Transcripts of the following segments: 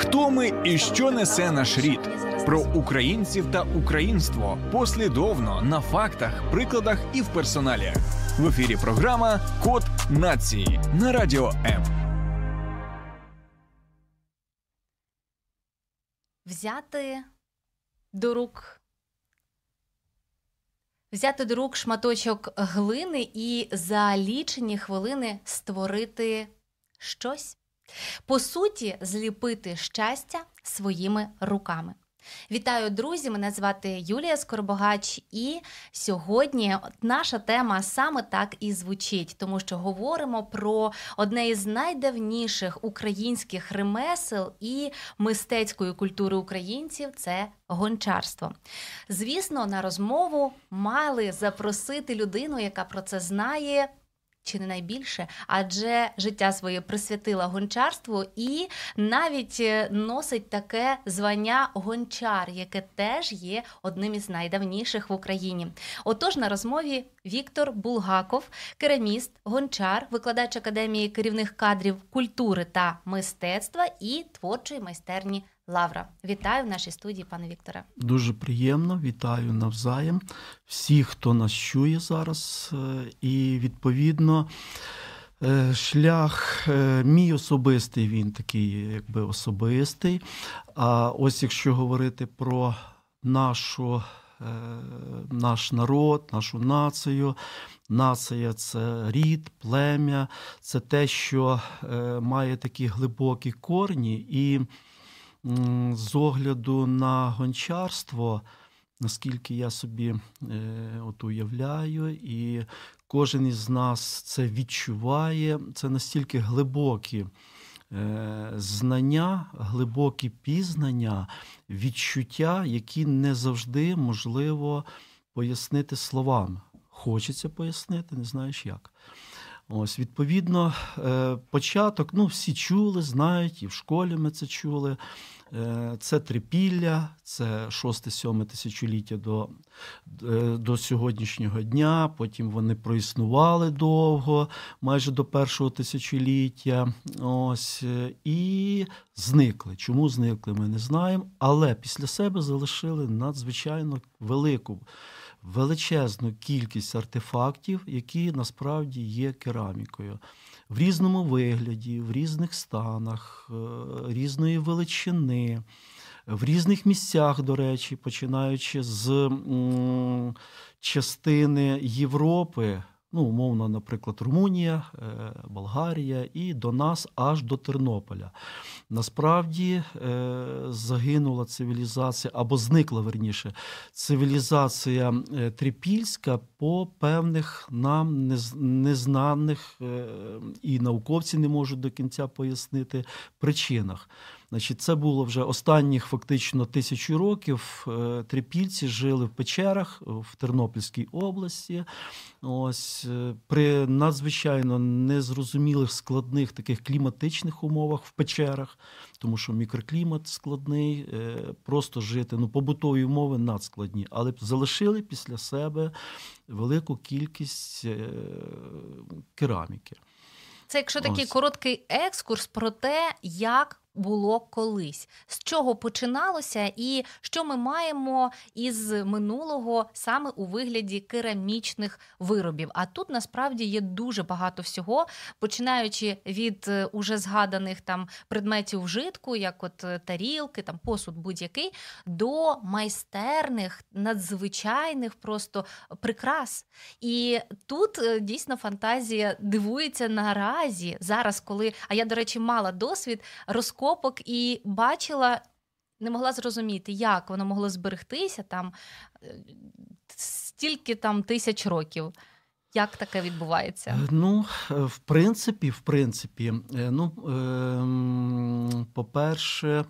Хто ми і що несе наш рід? Про українців та українство послідовно на фактах, прикладах і в персоналі. В ефірі програма Код нації на радіо М. Взяти до рук. Взяти до рук шматочок глини і за лічені хвилини створити щось. По суті, зліпити щастя своїми руками. Вітаю, друзі! Мене звати Юлія Скоробогач, і сьогодні наша тема саме так і звучить, тому що говоримо про одне із найдавніших українських ремесел і мистецької культури українців це гончарство. Звісно, на розмову мали запросити людину, яка про це знає чи не найбільше, адже життя своє присвятила гончарству і навіть е, носить таке звання гончар, яке теж є одним із найдавніших в Україні. Отож, на розмові Віктор Булгаков, кераміст, гончар, викладач академії керівних кадрів культури та мистецтва і творчої майстерні. Лавра, вітаю в нашій студії, пане Вікторе. Дуже приємно, вітаю навзаєм всіх, хто нас чує зараз, е, і відповідно. Е, шлях е, мій особистий, він такий, якби особистий. А ось якщо говорити про нашу, наш народ, нашу націю, нація це рід, плем'я, це те, що має такі глибокі корні. і з огляду на гончарство, наскільки я собі е, от уявляю, і кожен із нас це відчуває, це настільки глибокі. Е, знання, глибокі пізнання, відчуття, які не завжди можливо пояснити словами. Хочеться пояснити, не знаєш як. Ось, відповідно, е, початок, ну, всі чули, знають, і в школі ми це чули. Е, це трипілля, це 6-7 тисячоліття до е, до сьогоднішнього дня. Потім вони проіснували довго, майже до першого тисячоліття. Ось, І зникли. Чому зникли, ми не знаємо. Але після себе залишили надзвичайно велику величезну кількість артефактів, які насправді є керамікою. В різному вигляді, в різних станах, е, різної величини, в різних місцях, до речі, починаючи з частини Європи ну, умовно, наприклад, Румунія, е, Болгарія і до нас аж до Тернополя. Насправді е, загинула цивілізація або зникла верніше цивілізація е, трипільська по певних нам незнаних і науковці не можуть до кінця пояснити причинах. Значить, Це було вже останніх фактично тисячу років. Е, трипільці жили в печерах в Тернопільській області. Ось е, При надзвичайно незрозумілих складних таких кліматичних умовах в печерах, тому що мікроклімат складний, е, просто жити. Ну, побутові умови надскладні, але залишили після себе велику кількість кераміки. Це якщо такий Ось. короткий екскурс про те, як було колись, з чого починалося, і що ми маємо із минулого саме у вигляді керамічних виробів. А тут насправді є дуже багато всього, починаючи від е, уже згаданих там предметів вжитку, як от е, тарілки, там посуд будь-який, до майстерних, надзвичайних просто прикрас. І тут е, дійсно фантазія дивується наразі зараз, коли а я, до речі, мала досвід розкопувати розкопок і бачила, не могла зрозуміти, як воно могло зберегтися там е, стільки там тисяч років. Як таке відбувається? Е, ну, е, в принципі, в принципі, ну, ем, по-перше,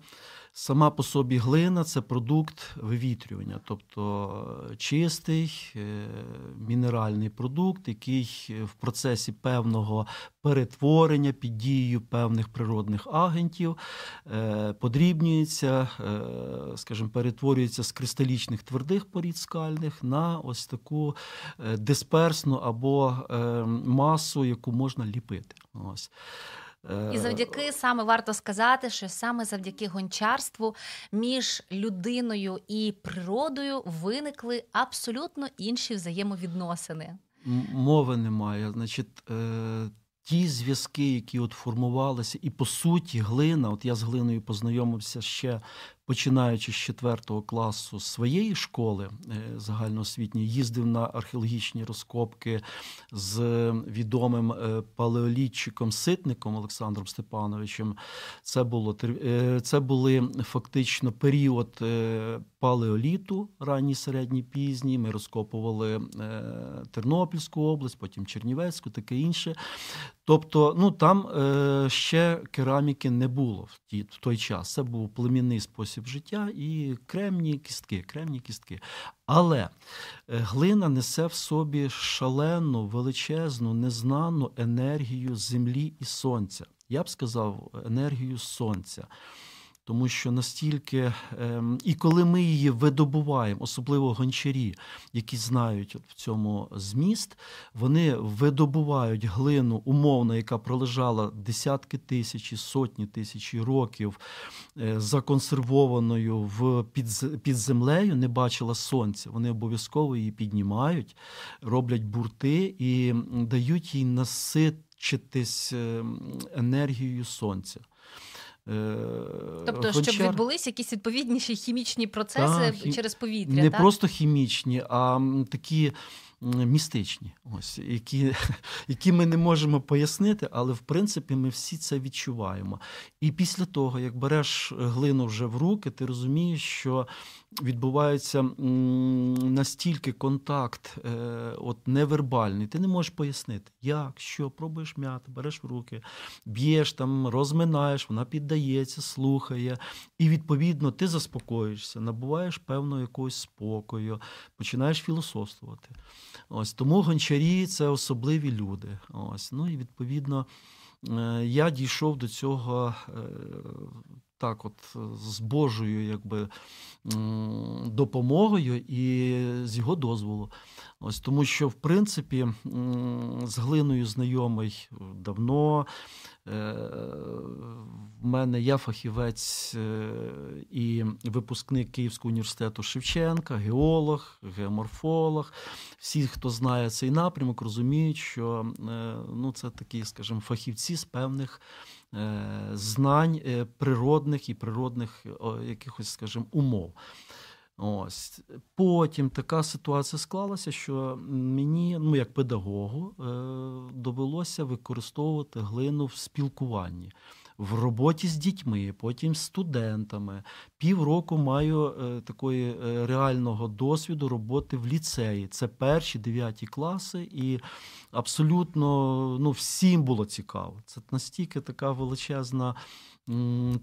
Сама по собі глина це продукт вивітрювання, тобто чистий е, мінеральний продукт, який в процесі певного перетворення під дією певних природних агентів е, подрібнюється, е, скажімо, перетворюється з кристалічних твердих порід скальних на ось таку дисперсну або масу, яку можна ліпити. Ось. І завдяки саме варто сказати, що саме завдяки гончарству між людиною і природою виникли абсолютно інші взаємовідносини. Мови немає. Значить, ті зв'язки, які от формувалися, і по суті, глина, от я з глиною познайомився ще починаючи з 4 класу своєї школи е, загальноосвітньої, їздив на археологічні розкопки з відомим е, палеолітчиком ситником Олександром Степановичем. Це було е, це були фактично період палеоліту, ранній, середній, пізній. Ми розкопували Тернопільську область, потім Чернівецьку, таке інше. Тобто, ну там ще кераміки не було в ті в той час. Це був племінний спосіб життя і кремні кістки, кремні кістки. Але е, глина несе в собі шалену, величезну, незнану енергію землі і сонця. Я б сказав, енергію сонця тому що настільки, ем, і коли ми її видобуваємо, особливо гончарі, які знають в цьому зміст, вони видобувають глину умовно, яка пролежала десятки тисяч, сотні тисяч років е, законсервованою в під, під землею, не бачила сонця. Вони обов'язково її піднімають, роблять бурти і дають їй наситчитись ем, енергією сонця. Е, тобто, Гончар... щоб відбулися якісь відповідніші хімічні процеси та, через повітря. Не так? просто хімічні, а такі містичні, ось які які ми не можемо пояснити, але в принципі ми всі це відчуваємо. І після того, як береш глину вже в руки, ти розумієш, що відбувається настільки контакт, е, от невербальний, ти не можеш пояснити, як, що, пробуєш м'яти, береш в руки, б'єш там, розминаєш, вона піддається, слухає, і відповідно ти заспокоїшся, набуваєш певного якогось спокою, починаєш філософствувати. Ось Тому гончарі це особливі люди. Ось, Ну і відповідно е, я дійшов до цього е, так, от з Божою якби, допомогою і з його дозволу. Ось Тому що, в принципі, з глиною знайомий давно. Е, в мене я фахівець е, і випускник Київського університету Шевченка, геолог, геоморфолог. Всі, хто знає цей напрямок, розуміють, що е, ну, це такі, скажімо, фахівці з певних знань природних і природних якихось, скажімо, умов. Ось Потім така ситуація склалася, що мені, ну як педагогу, е, довелося використовувати глину в спілкуванні, в роботі з дітьми, потім з студентами. Півроку маю е, такої е, реального досвіду роботи в ліцеї. Це перші дев'яті класи, і абсолютно ну, всім було цікаво. Це настільки така величезна.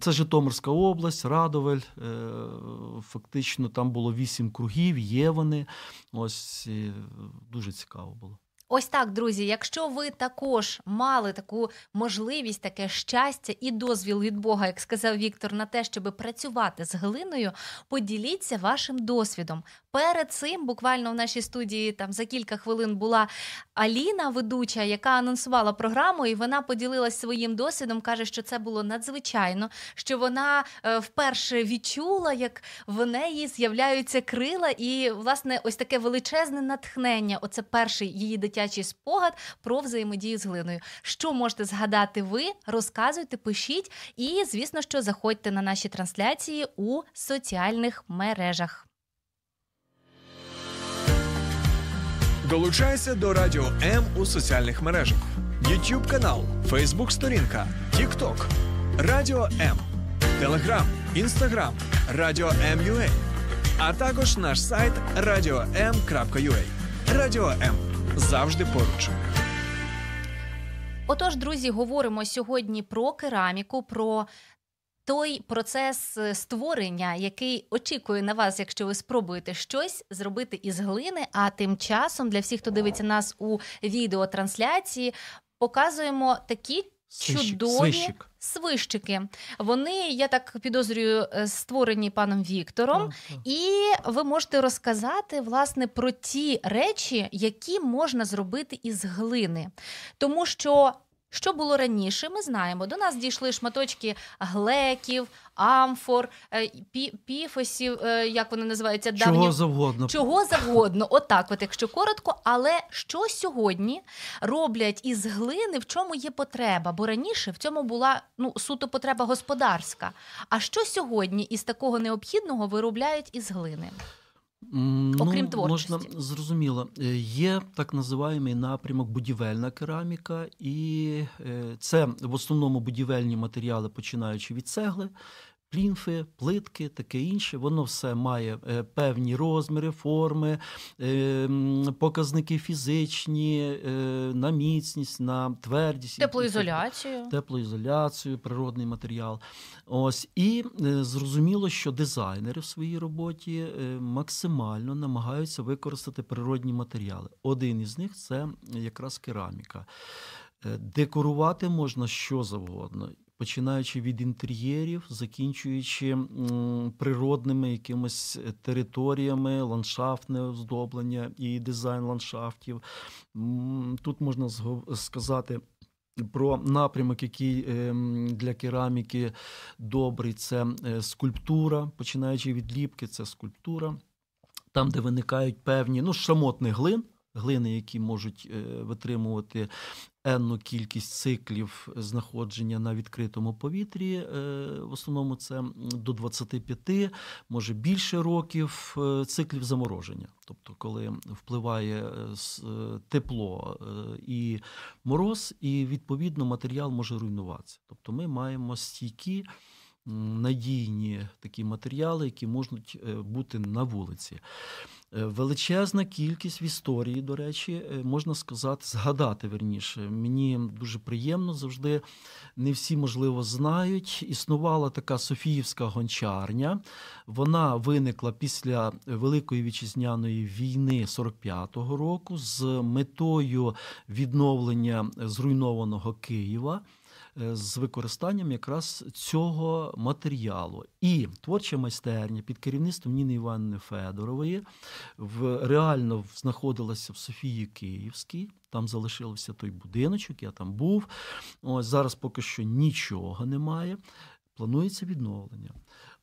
Це Житомирська область, Радовель. Е, фактично там було вісім кругів, є вони. Ось дуже цікаво було. Ось так, друзі. Якщо ви також мали таку можливість, таке щастя і дозвіл від Бога, як сказав Віктор, на те, щоб працювати з глиною, поділіться вашим досвідом. Перед цим, буквально в нашій студії, там за кілька хвилин була Аліна, ведуча, яка анонсувала програму, і вона поділилась своїм досвідом. каже, що це було надзвичайно, що вона е, вперше відчула, як в неї з'являються крила, і власне ось таке величезне натхнення. Оце перший її дитячий дитячий спогад про взаємодію з глиною. Що можете згадати ви? Розказуйте, пишіть, і звісно, що заходьте на наші трансляції у соціальних мережах. Долучайся до Радіо М у соціальних мережах: YouTube канал, Facebook сторінка, TikTok, Радіо М, Телеграм, Інстаграм, Радіо М.Ю.А. а також наш сайт radio.m.ua. Радіо М завжди поруч. Отож, друзі, говоримо сьогодні про кераміку, про той процес е, створення, який очікує на вас, якщо ви спробуєте щось зробити із глини. А тим часом для всіх, хто дивиться нас у відеотрансляції, показуємо такі чудові Свищик. свищики. Вони, я так підозрюю, е, створені паном Віктором, так. і ви можете розказати власне про ті речі, які можна зробити із глини. Тому що Що було раніше, ми знаємо. До нас дійшли шматочки глеків, амфор, е, пі- піфосів, е, як вони називаються, Чого завгодно. Чого завгодно, отак, от якщо коротко. Але що сьогодні роблять із глини, в чому є потреба? Бо раніше в цьому була ну суто потреба господарська. А що сьогодні із такого необхідного виробляють із глини? М, Окрім ну, можна зрозуміло. Е, Є так називаємий напрямок будівельна кераміка, і е, це в основному будівельні матеріали, починаючи від цегли. Плінфи, плитки, таке інше, воно все має е, певні розміри, форми, е, показники фізичні, е, на міцність, на твердість. Теплоізоляцію. теплоізоляцію, природний матеріал. Ось і зрозуміло, що дизайнери в своїй роботі максимально намагаються використати природні матеріали. Один із них це якраз кераміка. Декорувати можна що завгодно. Починаючи від інтер'єрів, закінчуючи природними якимись територіями, ландшафтне оздоблення і дизайн ландшафтів. Тут можна сказати про напрямок, який ем, для кераміки добрий, це е, скульптура, починаючи від ліпки, це скульптура. Там, де виникають певні ну, шамотних глин, глини, які можуть е, витримувати енну кількість циклів знаходження на відкритому повітрі. Е, В основному це до 25, може більше років е, циклів замороження. Тобто, коли впливає е, тепло і мороз, і відповідно матеріал може руйнуватися. Тобто ми маємо стійкі. Надійні такі матеріали, які можуть бути на вулиці. Е, Величезна кількість в історії, до речі, е, можна сказати, згадати верніше. Мені дуже приємно завжди. Не всі, можливо, знають. Існувала така Софіївська гончарня. Вона виникла після Великої вітчизняної війни 45-го року з метою відновлення зруйнованого Києва. Е, З використанням якраз цього матеріалу. І творча майстерня під керівництвом Ніни Іванни Федорової в, реально знаходилася в Софії Київській. Там залишився той будиночок, я там був. Ось зараз поки що нічого немає. Планується відновлення.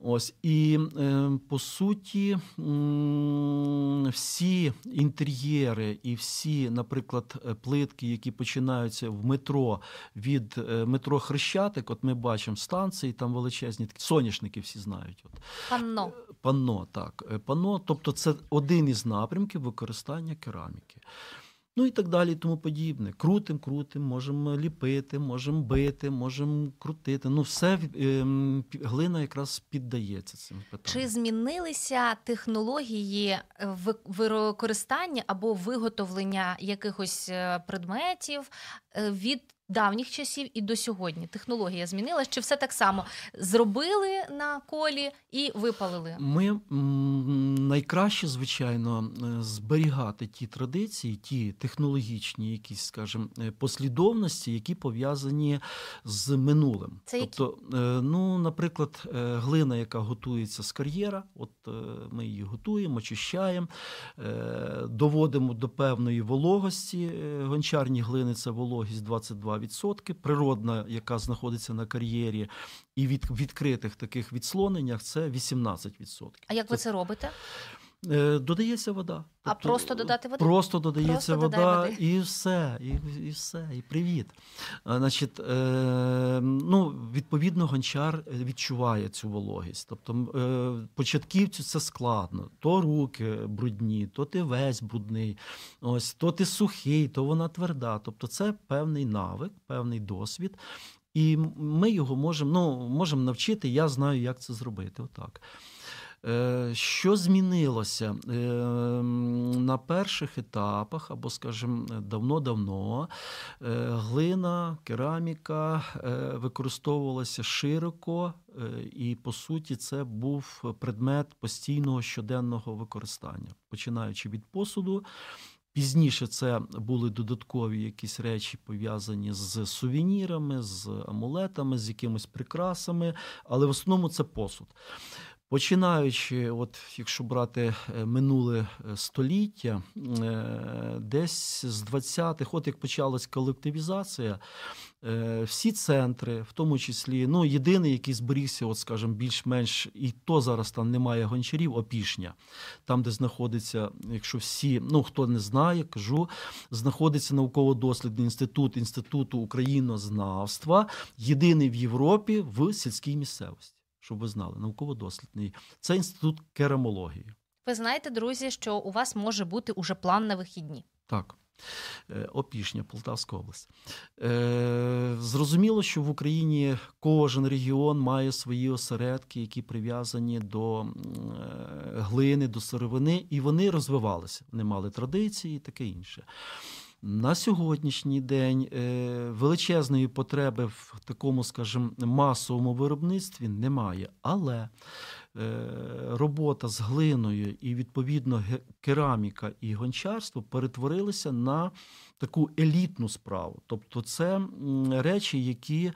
Ось і е, по суті, всі інтер'єри і всі, наприклад, е, плитки, які починаються в метро від е, метро Хрещатик, от ми бачимо станції, там величезні такі соняшники всі знають. От. Панно. Панно, так. Панно, тобто це один із напрямків використання кераміки. Ну і так далі, тому подібне. Крутим, крутим, можемо ліпити, можемо бити, можемо крутити. Ну, все ем, глина якраз піддається цим Чи змінилися технології е, використання або виготовлення якихось е, предметів е, від давніх часів і до сьогодні? Технологія змінилась? Чи все так само зробили на колі і випалили? Ми найкраще, звичайно, е, зберігати ті традиції, ті технологічні, якісь, скажімо, е, послідовності, які пов'язані з минулим. Це які? тобто, е, ну, наприклад, глина, яка готується з кар'єра, от ми її готуємо, очищаємо, доводимо до певної вологості. Гончарні глини це вологість 22%, природна, яка знаходиться на кар'єрі, і від відкритих таких відслоненнях це 18%. А як ви це робите? Е, Додається вода. А просто додати води? Просто додається Просто вода води. і все, і, і все, і привіт. Значить, е, ну, відповідно, гончар відчуває цю вологість. Тобто е, початківцю це складно. То руки брудні, то ти весь брудний, ось, то ти сухий, то вона тверда. Тобто це певний навик, певний досвід. І ми його можемо ну, можемо навчити, я знаю, як це зробити. Отак. Е, Що змінилося Е, на перших етапах, або, скажімо, давно-давно е, глина, кераміка використовувалася широко, і по суті це був предмет постійного щоденного використання, починаючи від посуду. Пізніше це були додаткові якісь речі пов'язані з сувенірами, з амулетами, з якимись прикрасами, але в основному це посуд. Починаючи, от якщо брати е, минуле е, століття, е, десь з 20-х, от як почалась колективізація, всі центри, в тому числі, ну єдиний, який зберігся, от скажімо, більш-менш, і то зараз там немає гончарів, опішня, там, де знаходиться, якщо всі, ну хто не знає, кажу, знаходиться науково-дослідний інститут інституту українознавства, єдиний в Європі в сільській місцевості щоб ви знали, науково-дослідний. Це інститут керамології. Ви знаєте, друзі, що у вас може бути уже план на вихідні? Так. Е, Опішня, Полтавська область. Е, зрозуміло, що в Україні кожен регіон має свої осередки, які прив'язані до е, глини, до сировини, і вони розвивалися. Вони мали традиції і таке інше. На сьогоднішній день е, величезної потреби в такому, скажімо, масовому виробництві немає. Але е, робота з глиною і відповідно кераміка і гончарство перетворилися на таку елітну справу. Тобто, це речі, які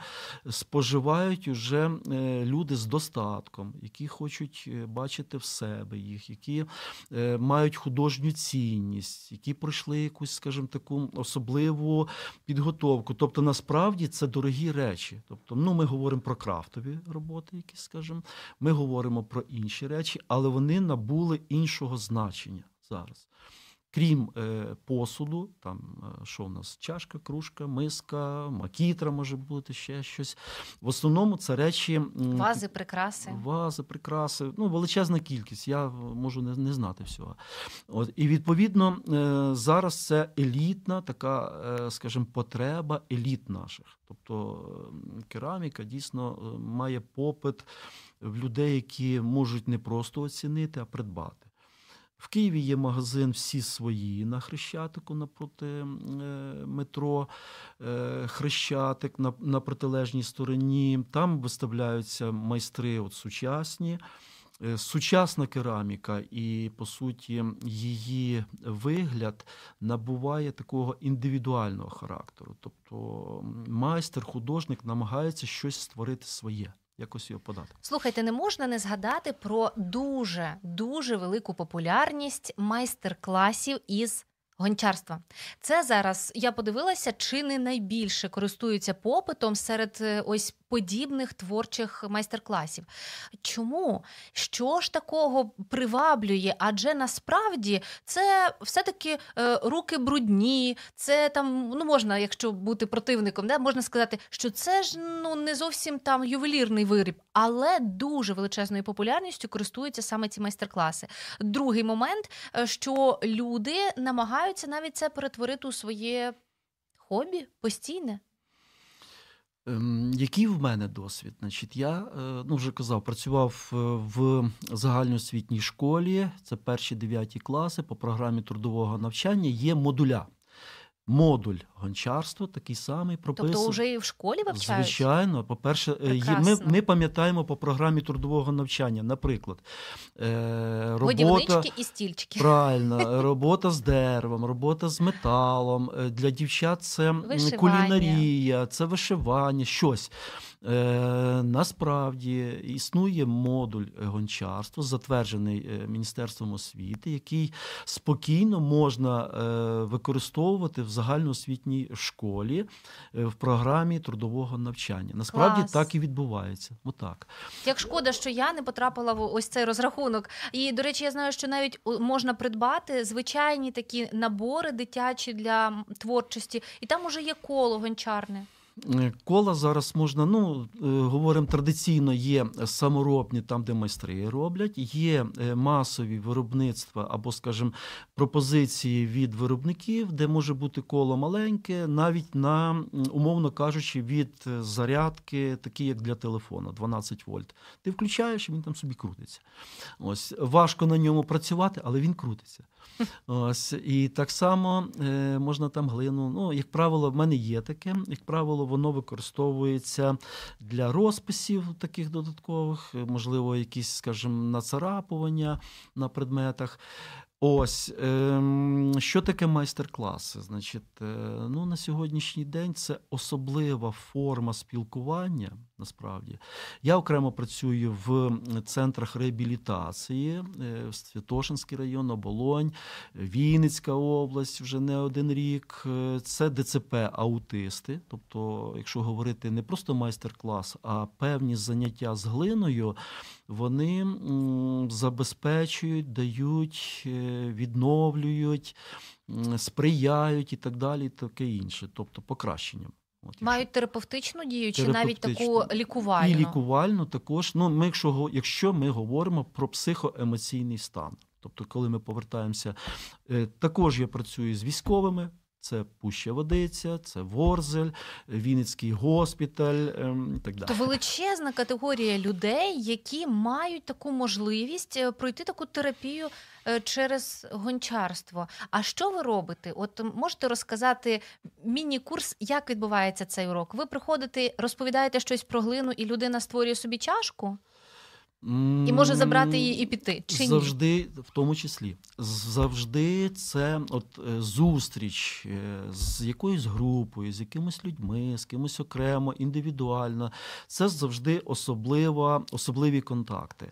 споживають уже е, люди з достатком, які хочуть е, бачити в себе їх, які е, мають художню цінність, які пройшли якусь, скажімо, таку особливу підготовку. Тобто, насправді це дорогі речі. Тобто, ну ми говоримо про крафтові роботи, які скажімо, ми говоримо про інші речі, але вони набули іншого значення зараз. Крім е, посуду, там е, що в нас чашка, кружка, миска, макітра може бути ще щось. В основному це речі вази, прикраси. Вази, прикраси, ну величезна кількість. Я можу не не знати всього. От і відповідно е, зараз це елітна така, скажімо, потреба еліт наших. Тобто кераміка дійсно має попит в людей, які можуть не просто оцінити, а придбати. В Києві є магазин всі свої на Хрещатику напроти е, метро е, Хрещатик на на протилежній стороні. Там виставляються майстри от сучасні. Е, сучасна кераміка, і, по суті, її вигляд набуває такого індивідуального характеру. Тобто майстер, художник намагається щось створити своє якось його подати. Слухайте, не можна не згадати про дуже дуже велику популярність майстер-класів із гончарства. Це зараз я подивилася, чи не найбільше користуються попитом серед е, ось подібних творчих майстер-класів. Чому? Що ж такого приваблює? Адже насправді це все-таки е, руки брудні, це там ну можна, якщо бути противником, да, можна сказати, що це ж ну не зовсім там ювелірний виріб, але дуже величезною популярністю користуються саме ці майстер-класи. Другий момент, е, що люди намагаються навіть це перетворити у своє хобі постійне. Ем, який в мене досвід? Значить, Я е, ну, вже казав, працював е, в загальноосвітній школі, це перші дев'яті класи по програмі трудового навчання. Є модуля модуль гончарства такий самий прописаний. Тобто вже і в школі вивчають? Звичайно, по-перше, е, ми ми пам'ятаємо по програмі трудового навчання, наприклад, е, робота і стільчики. Правильно, робота з деревом, робота з металом. Е, для дівчат це вишивання. кулінарія, це вишивання, щось. Е, Насправді існує модуль гончарства, затверджений е, Міністерством освіти, який спокійно можна е, використовувати в загальноосвітній школі в програмі трудового навчання. Насправді Клас. так і відбувається. Отак. Як шкода, що я не потрапила в ось цей розрахунок. І, до речі, я знаю, що навіть можна придбати звичайні такі набори дитячі для творчості, і там уже є коло гончарне. Е, кола зараз можна, ну е, говоримо традиційно, є саморобні там, де майстри роблять, є е, масові виробництва або, скажімо, пропозиції від виробників, де може бути коло маленьке, навіть на, умовно кажучи, від зарядки, такі як для телефона, 12 вольт. Ти включаєш, і він там собі крутиться. Ось важко на ньому працювати, але він крутиться. Ось і так само е, можна там глину. Ну, як правило, в мене є таке. Як правило, воно використовується для розписів таких додаткових, можливо, якісь, скажімо, нацарапування на предметах. Ось ем, що таке майстер-класи? Значить, е, ну на сьогоднішній день це особлива форма спілкування Насправді я окремо працюю в центрах реабілітації, е, Святошинський район, Оболонь, Вінницька область вже не один рік. Е, це ДЦП аутисти. Тобто, якщо говорити не просто майстер-клас, а певні заняття з глиною, вони забезпечують, дають, е, відновлюють, сприяють і так далі, і таке інше, тобто покращенням. От, Мають терапевтичну дію чи навіть таку лікувальну? І лікувальну також. Ну, ми, якщо якщо ми говоримо про психоемоційний стан. Тобто, коли ми повертаємося, е, також я працюю з військовими. Це Пуща Водиця, це Ворзель, Вінницький госпіталь ем, і так далі. То величезна категорія людей, які мають таку можливість е, пройти таку терапію е, через гончарство. А що ви робите? От можете розказати міні-курс, як відбувається цей урок? Ви приходите, розповідаєте щось про глину, і людина створює собі чашку? І може забрати її і піти. Чи завжди, ні? в тому числі, завжди це от е, зустріч е, з якоюсь групою, з якимись людьми, з кимось окремо, індивідуально. Це завжди особлива, особливі контакти.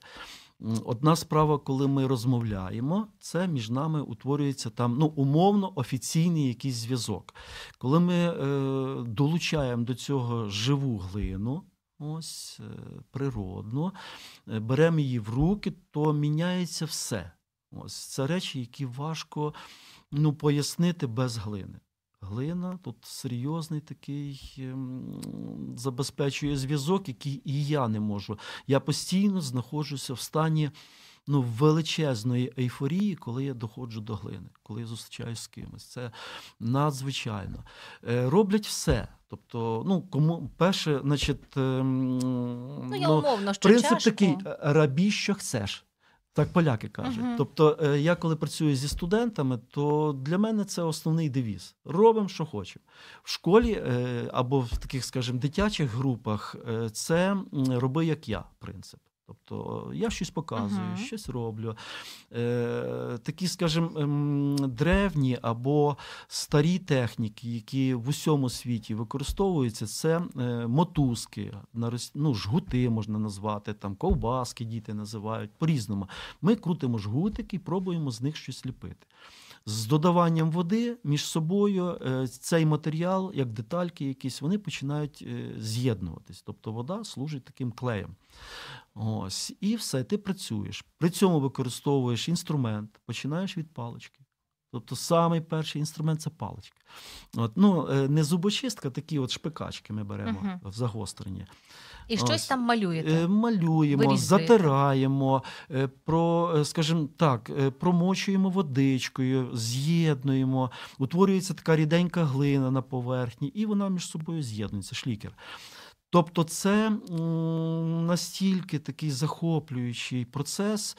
Одна справа, коли ми розмовляємо, це між нами утворюється там ну, умовно офіційний якийсь зв'язок. Коли ми е, долучаємо до цього живу глину ось е, природно, е, беремо її в руки, то міняється все. Ось Це речі, які важко ну, пояснити без глини. Глина тут серйозний такий ем, забезпечує зв'язок, який і я не можу. Я постійно знаходжуся в стані ну, величезної ейфорії, коли я доходжу до глини, коли я зустрічаюся з кимось. Це надзвичайно. Е, роблять все. Тобто, ну кому перше, значить, ем, ну, я ну, умовно, що принцип чашку. такий рабі, що хочеш. Так поляки кажуть. Uh-huh. Тобто, е, я коли працюю зі студентами, то для мене це основний девіз. Робимо, що хочемо. В школі е, або в таких, скажімо, дитячих групах це роби як я принцип. Тобто я щось показую, uh-huh. щось роблю. Е, Такі, скажімо, ем, древні або старі техніки, які в усьому світі використовуються, це е, мотузки, ну, жгути можна назвати, там, ковбаски діти називають по-різному. Ми крутимо жгутики і пробуємо з них щось ліпити з додаванням води між собою е, цей матеріал, як детальки, якісь, вони починають е, з'єднуватись. Тобто вода служить таким клеєм. Ось, І все, ти працюєш. При цьому використовуєш інструмент, починаєш від палички. Тобто самий перший інструмент це паличка. От, ну, е, Не зубочистка, такі от шпикачки ми беремо uh-huh. в загостренні. І щось Ось. там малюєте? Е, малюємо, затираємо, е, про, скажімо так, промочуємо водичкою, з'єднуємо, утворюється така ріденька глина на поверхні, і вона між собою з'єднується, шлікер. Тобто, це настільки такий захоплюючий процес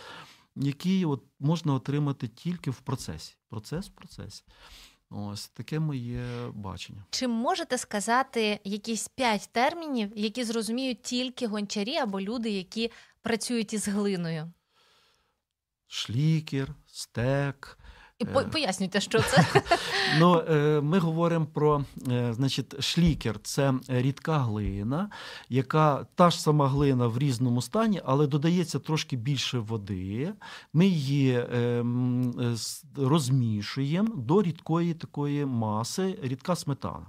який от можна отримати тільки в процесі. Процес в процесі. Ось таке моє бачення. Чи можете сказати якісь п'ять термінів, які зрозуміють тільки гончарі або люди, які працюють із глиною? Шлікер, стек, і е. пояснюйте, що це. Ну, е, Ми говоримо про е, значить, шлікер це рідка глина, яка та ж сама глина в різному стані, але додається трошки більше води. Ми її розмішуємо до рідкої такої маси, рідка сметана.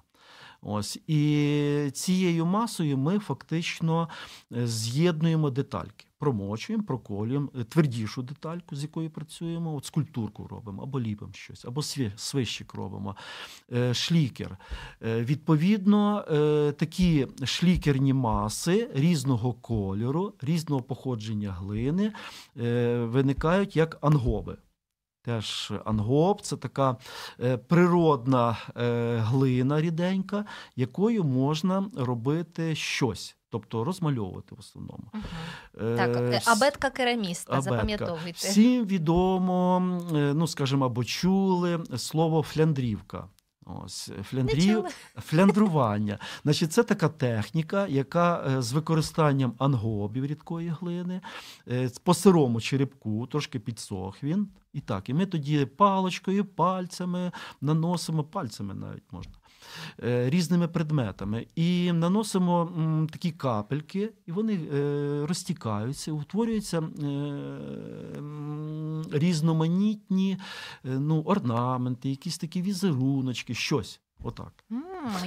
Ось І цією масою ми фактично з'єднуємо детальки промочуємо, проколюємо е, твердішу детальку, з якою працюємо, от скульптурку робимо, або ліпимо щось, або свищик робимо, е, шлікер. Е, відповідно, такі шлікерні маси різного кольору, різного походження глини виникають як ангоби. Теж ангоп це така природна глина ріденька, якою можна робити щось. Тобто розмальовувати в основному. Угу. Так, е, абетка кераміста, запам'ятовуйте. Всім відомо, е, ну скажімо, або чули слово фляндрівка. Ось фляндрів, фляндрування. Значить, це така техніка, яка е, з використанням ангобів рідкої глини, по сирому черепку, трошки підсох він. І так, і ми тоді палочкою, пальцями наносимо, пальцями навіть можна. Е, різними предметами і наносимо такі капельки, і вони е, розтікаються, утворюються е, різноманітні ну, орнаменти, якісь такі візеруночки, щось. Отак. М,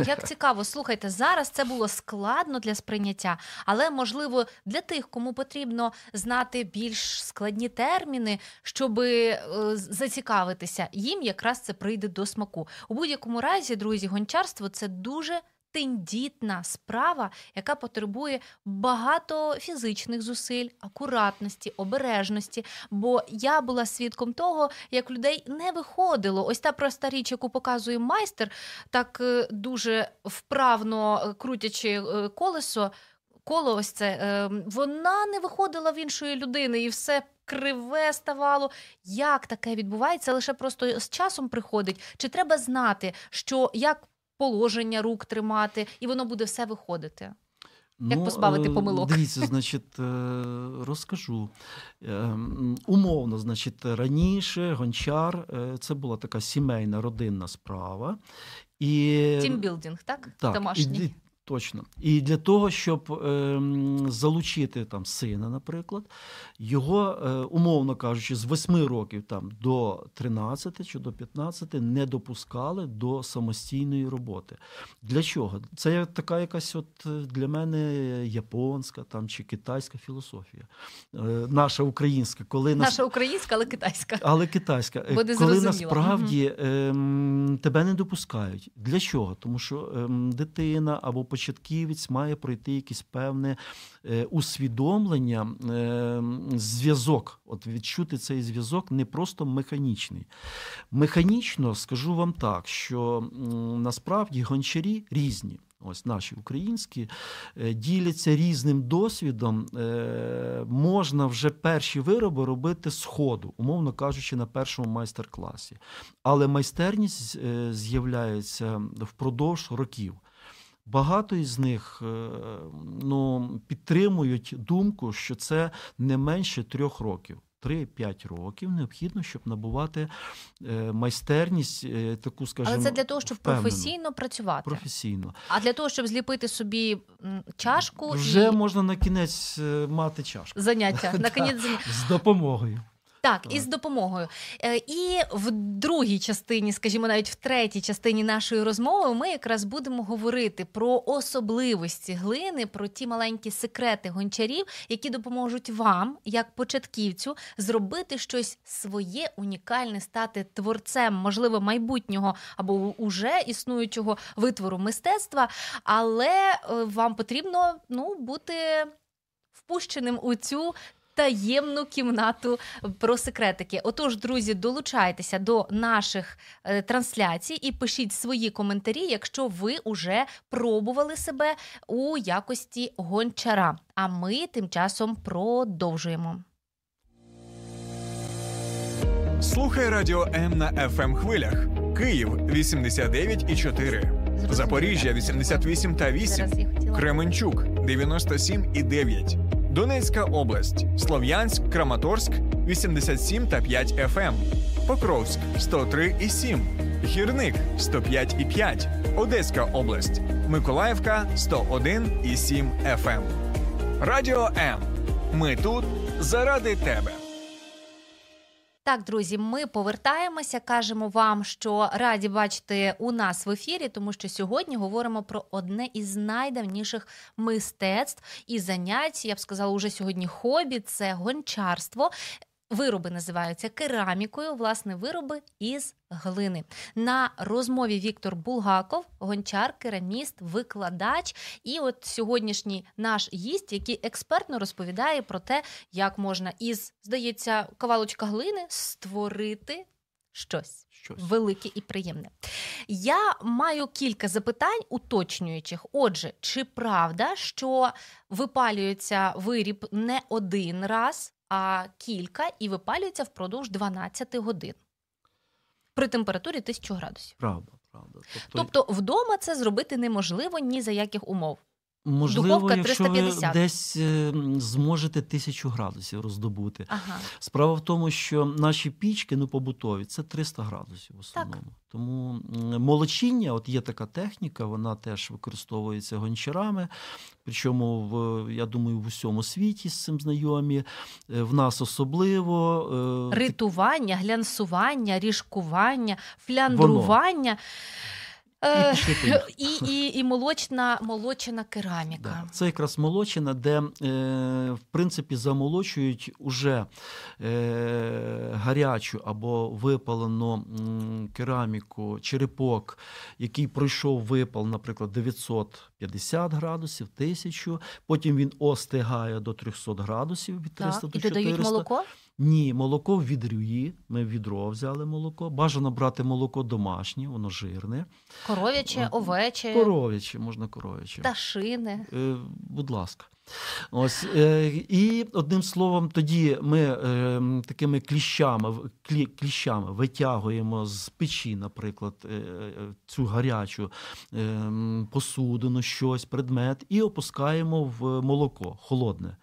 Як цікаво, слухайте, зараз це було складно для сприйняття, але можливо для тих, кому потрібно знати більш складні терміни, щоб зацікавитися, їм якраз це прийде до смаку. У будь-якому разі, друзі, гончарство це дуже. Тендітна справа, яка потребує багато фізичних зусиль, акуратності, обережності. Бо я була свідком того, як людей не виходило. Ось та проста річ, яку показує майстер, так е, дуже вправно е, крутячи е, колесо. Коло ось це вона не виходила в іншої людини, і все криве ставало. Як таке відбувається? Лише просто з часом приходить. Чи треба знати, що як положення рук тримати, і воно буде все виходити. Як ну, позбавити помилок? Дивіться, значить, розкажу. Умовно, значить, раніше гончар це була така сімейна родинна справа. І... Тімбілдинг, так? так Домашній. Точно. І для того, щоб е, залучити там сина, наприклад, його, е, умовно кажучи, з 8 років там до 13 чи до 15 не допускали до самостійної роботи. Для чого? Це така якась от е, для мене японська там чи китайська філософія. Е, наша українська, коли наша нас... українська, але китайська. Але китайська, е, Буде коли насправді е, тебе не допускають. Для чого? Тому що е, дитина або початківець має пройти якесь певне е, усвідомлення, е, зв'язок. От відчути цей зв'язок не просто механічний. Механічно скажу вам так, що насправді гончарі різні. Ось наші українські е, діляться різним досвідом. Можна вже перші вироби робити з ходу, умовно кажучи, на першому майстер-класі. Але майстерність з'являється впродовж років. Багато із них е, ну, підтримують думку, що це не менше трьох років. 3-5 років необхідно, щоб набувати е, майстерність, е, таку скажімо, але це для того, щоб професійно працювати. Професійно. А для того, щоб зліпити собі чашку, вже і... можна на кінець мати чашку. Заняття на кінець з допомогою. Так, із допомогою. Е, і в другій частині, скажімо, навіть в третій частині нашої розмови, ми якраз будемо говорити про особливості глини, про ті маленькі секрети гончарів, які допоможуть вам, як початківцю, зробити щось своє унікальне, стати творцем, можливо, майбутнього або уже існуючого витвору мистецтва, але е, вам потрібно ну, бути. Впущеним у цю таємну кімнату про секретики. Отож, друзі, долучайтеся до наших е, трансляцій і пишіть свої коментарі, якщо ви вже пробували себе у якості гончара. А ми тим часом продовжуємо. Слухай радіо М на FM хвилях. Київ 89,4. Запоріжжя 88 та 8. Кременчук 97 і 9. Донецька область, Слов'янськ, Краматорськ 87 та 5 FM. Покровськ 103 і 7, Гірник 105 і 5, Одеська область, Миколаївка 101 і 7 FM. Радіо М. Ми тут заради тебе. Так, друзі, ми повертаємося. Кажемо вам, що раді бачити у нас в ефірі, тому що сьогодні говоримо про одне із найдавніших мистецтв і занять. Я б сказала, уже сьогодні хобі це гончарство. Вироби називаються керамікою, власне, вироби із глини. На розмові Віктор Булгаков, гончар, кераміст, викладач. І от сьогоднішній наш гість, який експертно розповідає про те, як можна із, здається, кавалочка глини створити щось. Щось велике і приємне. Я маю кілька запитань уточнюючих. Отже, чи правда, що випалюється виріб не один раз, а кілька і випалюється впродовж 12 годин при температурі 1000 градусів. Правда, правда. Тобто, тобто вдома це зробити неможливо ні за яких умов. Можливо, Духовка якщо 350. ви десь е, зможете тисячу градусів роздобути. Ага. Справа в тому, що наші пічки, ну побутові, це 300 градусів в основному. Тому молочіння, от є така техніка, вона теж використовується гончарами. Причому в я думаю, в усьому світі з цим знайомі. Е, В нас особливо е, Ритування, глянсування, ріжкування, фляндрування. і Е. І, і, і молочна, молочена кераміка. Да. Це якраз молочина, де е, в принципі замолочують уже е, гарячу або випалену кераміку, черепок, який пройшов випал, наприклад, 950 градусів, 1000, потім він остигає до 300 градусів від 300 Так, до і додають молоко. Ні, молоко в відрюї. Ми в відро взяли молоко. Бажано брати молоко домашнє, воно жирне. Коров'яче, овече, Коров'яче, можна коров'яче. пташине. Е, будь ласка. Ось, е, і одним словом, тоді ми е, такими кліщами, клі, кліщами витягуємо з печі, наприклад, цю гарячу посудину, щось, предмет, і опускаємо в молоко холодне.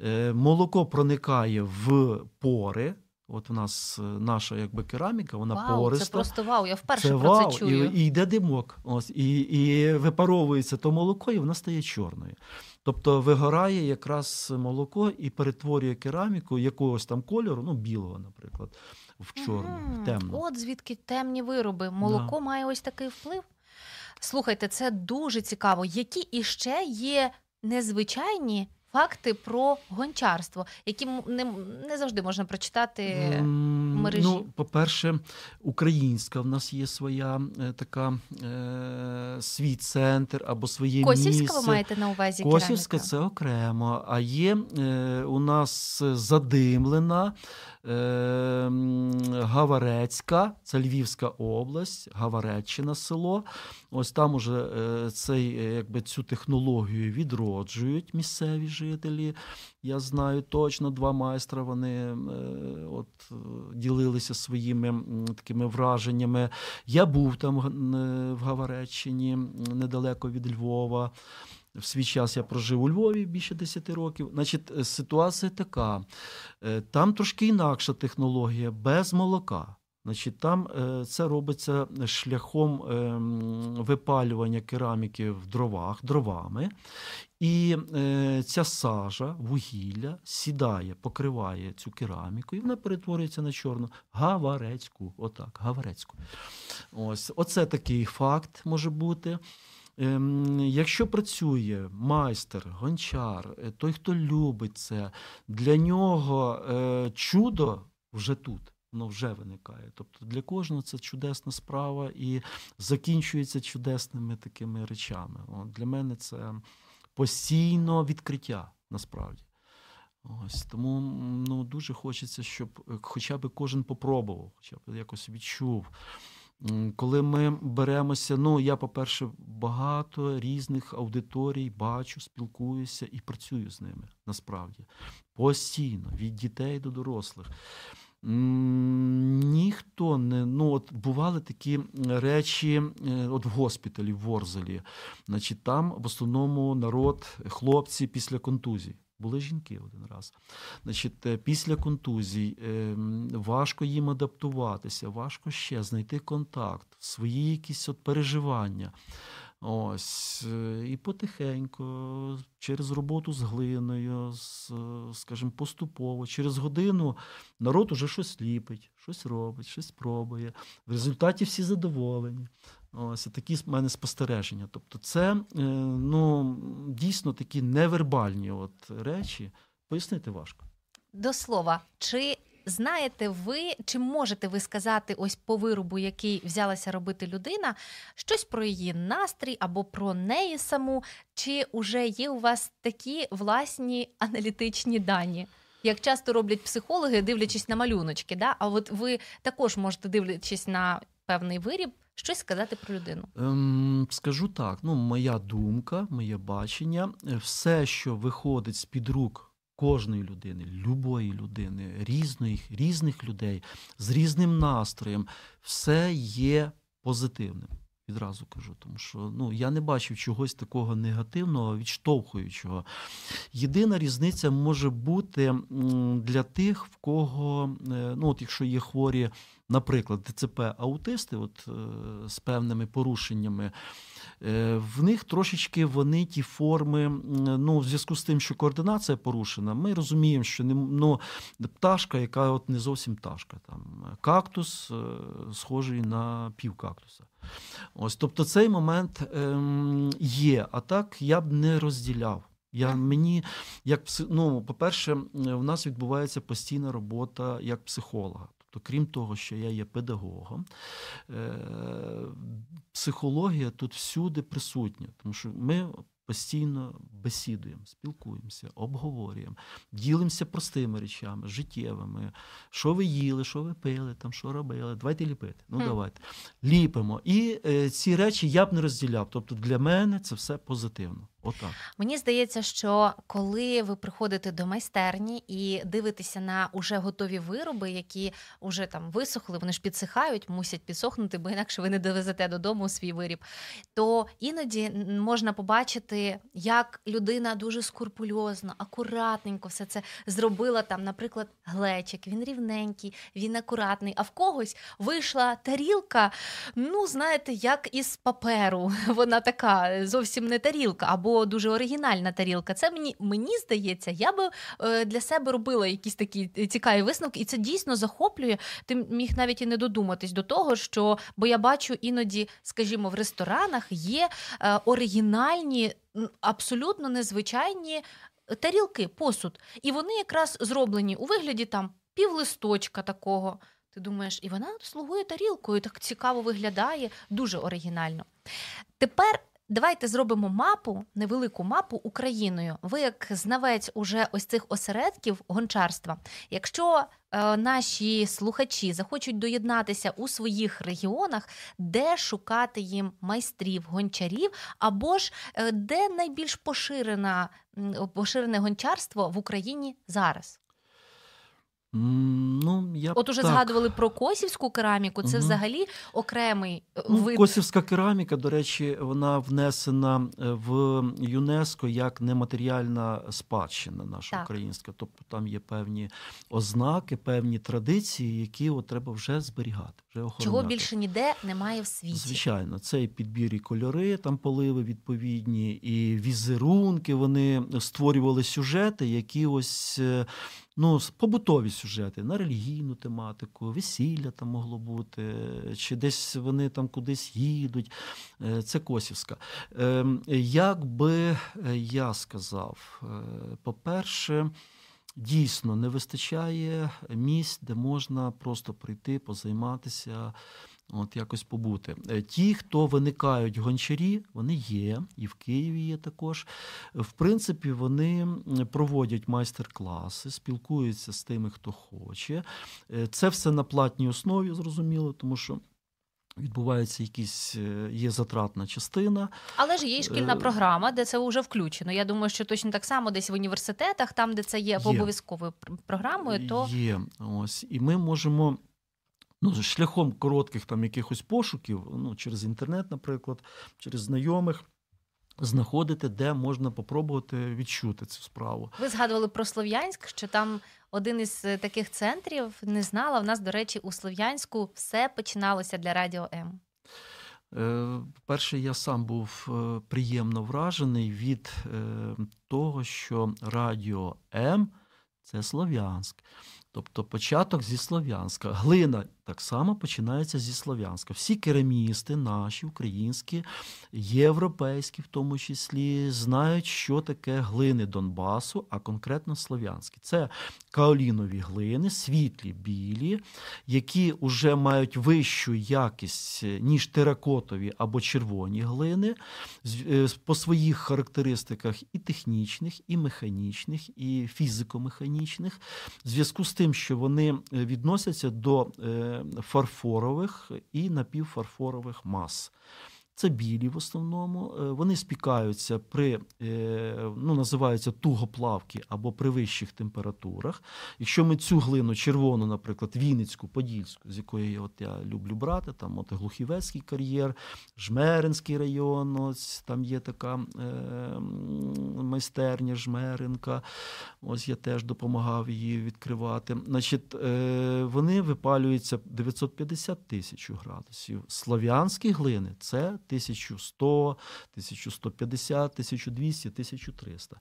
Е, молоко проникає в пори. От у нас е, наша якби кераміка, вона Вау, пориста. це просто вау. Я вперше Це про вау, це чую. І, і йде димок. Ось, і, і випаровується то молоко, і воно стає чорною. Тобто вигорає якраз молоко і перетворює кераміку якогось там кольору, ну білого, наприклад, в чорну, Мгм. в темну. От звідки темні вироби. Молоко має ось такий вплив. Слухайте, це дуже цікаво. Які іще є незвичайні факти про гончарство, які не, не завжди можна прочитати. в мережі? Ну, по-перше, українська в нас є своя е, така е, свій центр або своє Косівська місце. ви маєте на увазі Косівська кераміка? це окремо, а є е, у нас задимлена Гаварецька, це Львівська область, Гавареччина село. Ось там уже е, цей, е, якби, цю технологію відроджують місцеві жителі. Я знаю точно два майстра. Вони е, от, ділилися своїми такими враженнями. Я був там в Гавареччині, недалеко від Львова. В свій час я прожив у Львові більше 10 років. Значить, е, ситуація така: Е, там трошки інакша технологія, без молока. Значить, там е, це робиться шляхом е, випалювання кераміки в дровах, дровами. І ця сажа, вугілля сідає, покриває цю кераміку, і вона перетворюється на чорну гаварецьку. Отак, гаварецьку. Ось, оце такий факт може бути. Ем, Якщо працює майстер, гончар, е, той, хто любить це, для нього е, чудо вже тут. Воно вже виникає. Тобто для кожного це чудесна справа і закінчується чудесними такими речами. Для мене це постійно відкриття насправді. Ось тому ну, дуже хочеться, щоб е, хоча б кожен попробував, хоча б якось відчув. Коли ми беремося, ну я, по-перше, багато різних аудиторій бачу, спілкуюся і працюю з ними насправді постійно, від дітей до дорослих. Ніхто не ну от бували такі речі, е, от в госпіталі в Ворзелі. Значить, там в основному народ, хлопці після контузій. Були жінки один раз. Значить, е, після контузій е, важко їм адаптуватися, важко ще знайти контакт, свої якісь от переживання. Ось, е, і потихеньку, через роботу з глиною, з, е, скажімо, поступово, через годину народ уже щось ліпить, щось робить, щось пробує. В результаті всі задоволені. Ось такі в мене спостереження. Тобто, це е, ну, дійсно такі невербальні от речі. Пояснити важко. До слова, чи знаєте ви, чи можете ви сказати ось по виробу, який взялася робити людина, щось про її настрій або про неї саму, чи вже є у вас такі власні аналітичні дані? Як часто роблять психологи, дивлячись на малюночки, да? а от ви також можете, дивлячись на певний виріб, щось сказати про людину. Ем, скажу так: ну, моя думка, моє бачення, е, все, що виходить з під рук кожної людини, любої людини, різної, різних людей з різним настроєм, все є позитивним. Відразу кажу, тому що ну, я не бачив чогось такого негативного, відштовхуючого. Єдина різниця може бути для тих, в кого, е, ну, от якщо є хворі, наприклад, ДЦП-аутисти от, е, з певними порушеннями, е, в них трошечки вони ті форми, ну, в зв'язку з тим, що координація порушена, ми розуміємо, що не, ну, пташка, яка от не зовсім пташка. Там, Кактус схожий на півкактуса. Ось, Тобто цей момент ем, є. А так я б не розділяв. Я мені, як ну, по-перше, в нас відбувається постійна робота як психолога. Тобто, крім того, що я є педагогом, е, психологія тут всюди присутня, тому що ми постійно бесідуємо, спілкуємося, обговорюємо, ділимося простими речами, життєвими. Що ви їли, що ви пили, там, що робили. Давайте ліпити. Ну, mm. давайте. Ліпимо. І е, ці речі я б не розділяв. Тобто для мене це все позитивно. Отак. Мені здається, що коли ви приходите до майстерні і дивитеся на уже готові вироби, які вже там висохли, вони ж підсихають, мусять підсохнути, бо інакше ви не довезете додому свій виріб, то іноді можна побачити, як людина дуже скурпульозно, акуратненько все це зробила. Там, наприклад, глечик, він рівненький, він акуратний. А в когось вийшла тарілка, ну знаєте, як із паперу. Вона така зовсім не тарілка. або дуже оригінальна тарілка. Це мені мені здається, я би е, для себе робила якісь такі цікаві висновки, і це дійсно захоплює. Ти міг навіть і не додуматись до того, що бо я бачу іноді, скажімо, в ресторанах є е, оригінальні, абсолютно незвичайні тарілки, посуд. І вони якраз зроблені у вигляді там півлисточка такого. Ти думаєш, і вона слугує тарілкою, так цікаво виглядає, дуже оригінально. Тепер Давайте зробимо мапу, невелику мапу Україною. Ви, як знавець уже ось цих осередків гончарства. Якщо е, наші слухачі захочуть доєднатися у своїх регіонах, де шукати їм майстрів, гончарів, або ж е, де найбільш поширена, поширене гончарство в Україні зараз? Ну, я От уже так. згадували про косівську кераміку, це угу. взагалі окремий е, ну, вид. Косівська кераміка, до речі, вона внесена е, в ЮНЕСКО як нематеріальна спадщина наша так. українська. Тобто там є певні ознаки, певні традиції, які от треба вже зберігати. вже охороняти. Чого більше ніде немає в світі. Звичайно, це і підбір і кольори, там поливи відповідні, і візерунки. Вони створювали сюжети, які ось е, ну, побутові сюжети на релігійну тематику, весілля там могло бути, чи десь вони там кудись їдуть. Е, це Косівська. Ем, як би е, я сказав, е, по-перше, дійсно не вистачає місць, де можна просто прийти, позайматися от якось побути. Е, ті, хто виникають гончарі, вони є, і в Києві є також. В принципі, вони проводять майстер-класи, спілкуються з тими, хто хоче. Е, це все на платній основі, зрозуміло, тому що. Відбувається якісь е, є затратна частина, але ж є і шкільна програма, де це вже включено. Я думаю, що точно так само десь в університетах, там де це є, є. обов'язковою програмою, то є ось і ми можемо ну, шляхом коротких там якихось пошуків, ну, через інтернет, наприклад, через знайомих. Знаходити, де можна попробувати відчути цю справу. Ви згадували про Слов'янськ, що там один із е, таких центрів не знала. В нас, до речі, у Слов'янську все починалося для Радіо М. Е, перше, я сам був е, приємно вражений від того, що Радіо М це Слов'янськ. Тобто початок зі Слов'янська. Глина так само починається зі Слов'янська. Всі керамісти, наші, українські, європейські, в тому числі, знають, що таке глини Донбасу, а конкретно слов'янські. Це каолінові глини, світлі, білі, які вже мають вищу якість, ніж теракотові або червоні глини, е, по своїх характеристиках і технічних, і механічних, і фізико-механічних, в зв'язку з тим, що вони е, відносяться до е, фарфорових і напівфарфорових мас. Це білі в основному. Е, вони спікаються при е, ну, називаються тугоплавки або при вищих температурах. Якщо ми цю глину червону, наприклад, Вінницьку, Подільську, з якої от я люблю брати, там от Глухівецький кар'єр, Жмеринський район, ось там є така е, майстерня Жмеринка. Ось я теж допомагав її відкривати. Значить, е, Вони випалюються 950 тисяч градусів. Слов'янські глини це 1100, 1150, 1200, 1300.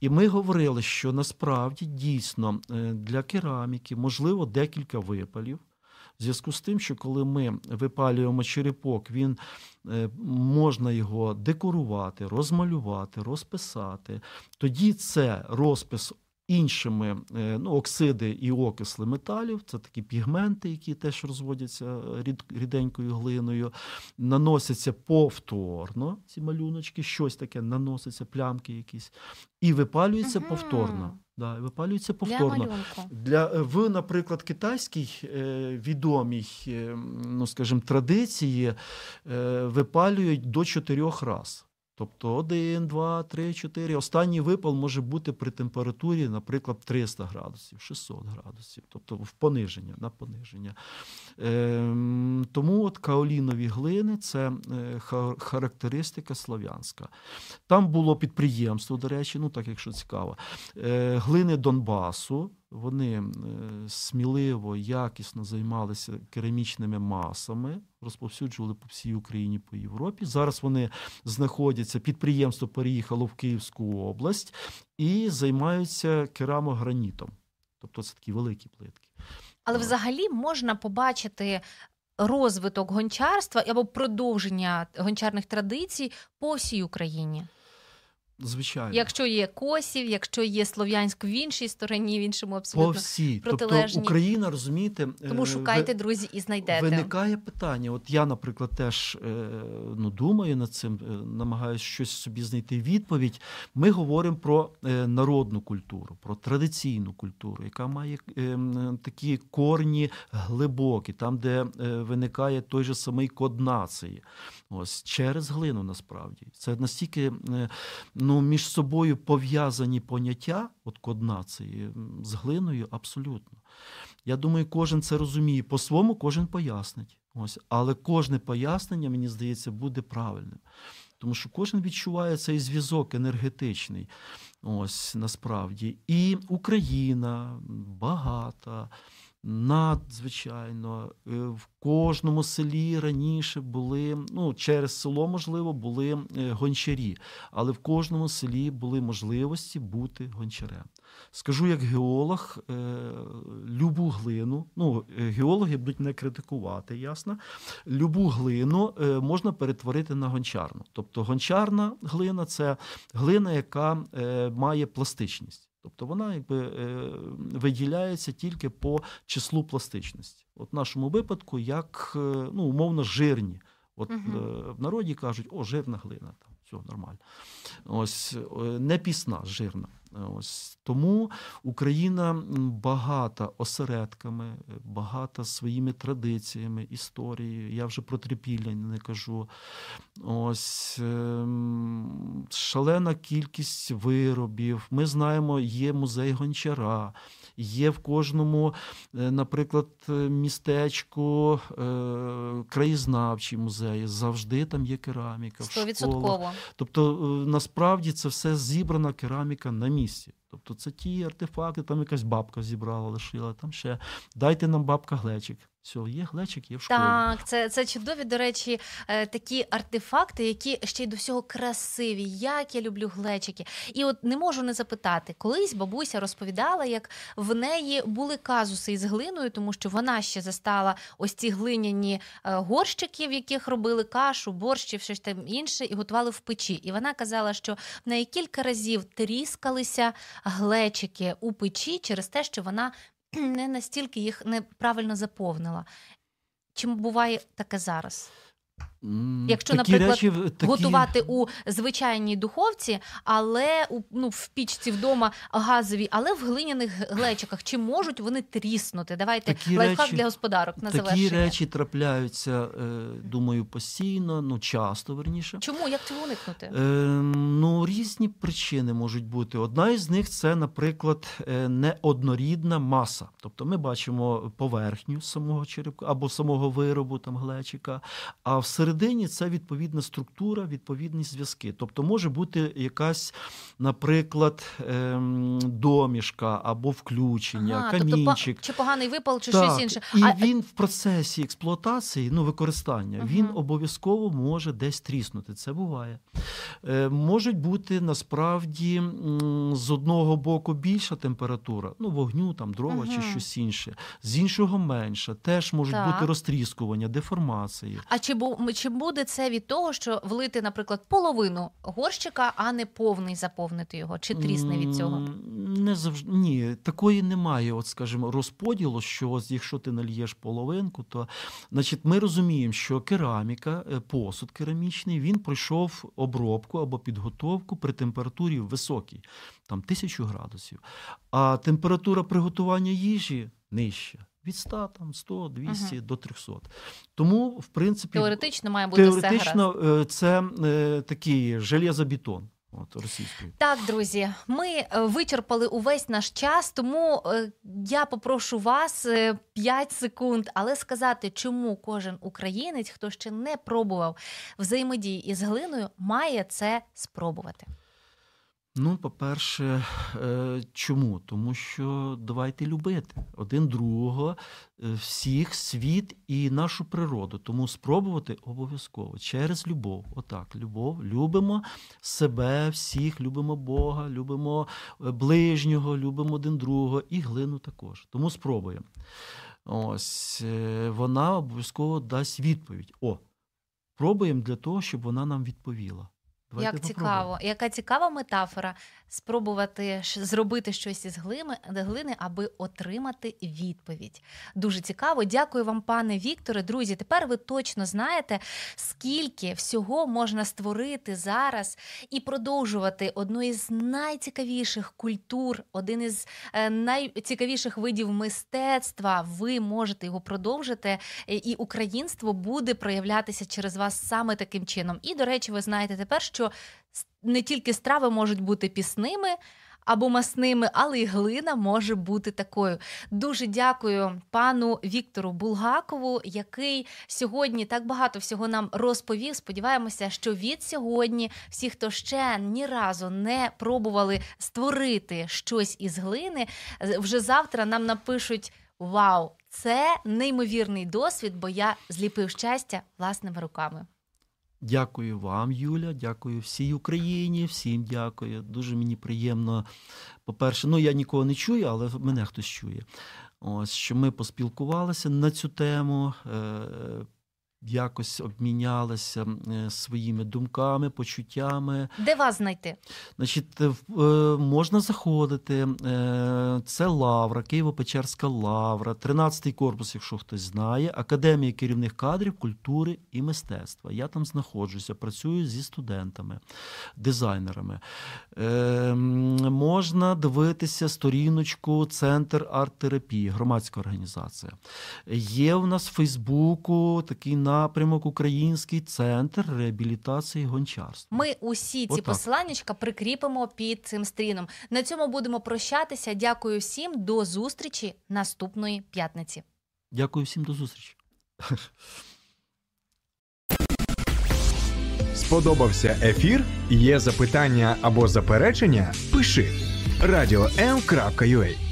І ми говорили, що насправді дійсно е, для кераміки можливо декілька випалів. В зв'язку з тим, що коли ми випалюємо черепок, він е, можна його декорувати, розмалювати, розписати. Тоді це розпис іншими е, ну, оксиди і окисли металів, це такі пігменти, які теж розводяться рід, ріденькою глиною, наносяться повторно, ці малюночки, щось таке наноситься, плямки якісь, і випалюється угу. повторно. Да, Випалюється повторно. Для, Для е, В, наприклад, китайській е, відомій, ну, скажімо, традиції випалюють до чотирьох разів. Тобто 1, 2, 3, 4. Останній випал може бути при температурі, наприклад, 300 градусів, 600 градусів, тобто в пониження, на пониження. Е, Тому от каолінові глини це е, характеристика слов'янська. Там було підприємство, до речі, ну так якщо цікаво, е, глини Донбасу. Вони е, сміливо, якісно займалися керамічними масами, розповсюджували по всій Україні, по Європі. Зараз вони знаходяться, підприємство переїхало в Київську область і займаються керамогранітом. Тобто це такі великі плитки. Але взагалі можна побачити. Розвиток гончарства або продовження гончарних традицій по всій Україні. Звичайно, якщо є косів, якщо є слов'янськ в іншій стороні, в іншому абсолютно По всій. протилежній. Тобто Україна, розумієте, тому е, шукайте ви... друзі і знайдете. Виникає питання. От я, наприклад, теж е, ну думаю над цим, е, намагаюся щось собі знайти відповідь. Ми говоримо про народну культуру, про традиційну культуру, яка має такі корні глибокі, там, де виникає той же самий код нації. Ось через глину насправді це настільки ну, між собою пов'язані поняття, от код нації, з глиною абсолютно. Я думаю, кожен це розуміє по-своєму, кожен пояснить. Ось. Але кожне пояснення, мені здається, буде правильним. Тому що кожен відчуває цей зв'язок енергетичний. Ось насправді. І Україна багата надзвичайно. Е, в кожному селі раніше були, ну, через село, можливо, були е, гончарі, але в кожному селі були можливості бути гончарем. Скажу як геолог, е, любу глину, ну, геологи будуть не критикувати, ясно. Любу глину можна перетворити на гончарну. Тобто гончарна глина це глина, яка має пластичність. Тобто вона якби е, виділяється тільки по числу пластичності. От в нашому випадку, як е, ну, умовно жирні. От угу. в народі кажуть, о, жирна глина, там все нормально. Ось не пісна, жирна. Ось Тому Україна багата осередками, багата своїми традиціями, історією. Я вже про трипілля не кажу. Ось ем, шалена кількість виробів. Ми знаємо, є музей гончара, є в кожному, е, наприклад, містечку е, краєзнавчі музеї. Завжди там є кераміка. Стовідсотково. Тобто, е, насправді це все зібрана кераміка на місці. Тобто це ті артефакти, там якась бабка зібрала, лишила, там ще дайте нам бабка глечик. Все, є глечик, є в школі. Так, це це чудові, до речі, е, такі артефакти, які ще й до всього красиві. Як я люблю глечики. І от не можу не запитати, колись бабуся розповідала, як в неї були казуси із глиною, тому що вона ще застала ось ці глиняні е, горщики, в яких робили кашу, борщів, щось там інше, і готували в печі. І вона казала, що в неї кілька разів тріскалися глечики у печі через те, що вона не настільки їх неправильно заповнила. Чим буває таке зараз? Якщо, такі наприклад, речі, такі... готувати у звичайній духовці, але у ну в пічці вдома газовій, але в глиняних глечиках, чи можуть вони тріснути? Давайте такі лайфхак речі, для господарок на такі завершення. Такі речі трапляються, е, думаю, постійно, ну часто верніше. Чому як цього уникнути? Е, Ну різні причини можуть бути. Одна із них це, наприклад, е, неоднорідна маса. Тобто ми бачимо поверхню самого черепка або самого виробу там глечика, а всередині це відповідна структура, відповідні зв'язки. Тобто може бути якась, наприклад, ем, домішка або включення, ага, тобто камінчик. Тобто, чи поганий випал, чи так, щось інше. І а... він в процесі експлуатації, ну використання, угу. він обов'язково може десь тріснути. Це буває. Е, Можуть бути насправді з одного боку більша температура, ну вогню, там дрова угу. чи щось інше, з іншого менша. Теж можуть так. бути розтріскування, деформації. А чи чи буде це від того, що влити, наприклад, половину горщика, а не повний заповнити його? Чи трісне від цього? Не завжди ні, такої немає. От, скажімо, розподілу, що якщо ти нальєш половинку, то значить ми розуміємо, що кераміка, е, посуд керамічний, він пройшов обробку або підготовку при температурі високій, там тисячу градусів. А температура приготування їжі нижча. Від 100, там 100, 200 uh до 300. Тому, в принципі, теоретично має бути теоретично все гаразд. це е, такий железобетон. От російською. Так, друзі, ми е, вичерпали увесь наш час, тому е, я попрошу вас 5 секунд, але сказати, чому кожен українець, хто ще не пробував взаємодії із глиною, має це спробувати. Ну, по-перше, е, чому? Тому що давайте любити один другого, е, всіх, світ і нашу природу. Тому спробувати обов'язково через любов. Отак, любов, любимо себе, всіх, любимо Бога, любимо е, ближнього, любимо один другого і глину також. Тому спробуємо. Ось вона обов'язково дасть відповідь. О, пробуємо для того, щоб вона нам відповіла. Давайте Як цікаво, яка цікава метафора спробувати зробити щось із глини, аби отримати відповідь. Дуже цікаво. Дякую вам, пане Вікторе. Друзі, тепер ви точно знаєте, скільки всього можна створити зараз і продовжувати одну із найцікавіших культур, один із е, найцікавіших видів мистецтва. Ви можете його продовжити, і українство буде проявлятися через вас саме таким чином. І, до речі, ви знаєте тепер, що не тільки страви можуть бути пісними. Або масними, але й глина може бути такою. Дуже дякую пану Віктору Булгакову, який сьогодні так багато всього нам розповів. Сподіваємося, що від сьогодні всі, хто ще ні разу не пробували створити щось із глини, вже завтра нам напишуть: Вау, це неймовірний досвід, бо я зліпив щастя власними руками. Дякую вам, Юля, дякую всій Україні, всім дякую. Дуже мені приємно. По-перше, ну я нікого не чую, але мене хтось чує. Ось що ми поспілкувалися на цю тему. Е, якось обмінялися е, своїми думками, почуттями. Де вас знайти? Значить, е, можна заходити. Е, це Лавра, Києво-Печерська лавра, 13-й корпус, якщо хтось знає, Академія керівних кадрів, культури і мистецтва. Я там знаходжуся, працюю зі студентами, дизайнерами. Можна дивитися сторіночку Центр арт-терапії, громадська організація. Є у нас в Фейсбуку такий напрямок Український центр реабілітації гончарства. Ми усі ці Отак. посиланнячка прикріпимо під цим стріном. На цьому будемо прощатися. Дякую всім, до зустрічі наступної п'ятниці. Дякую всім до зустрічі. Сподобався ефір? Є запитання або заперечення? Пиши радіом.ua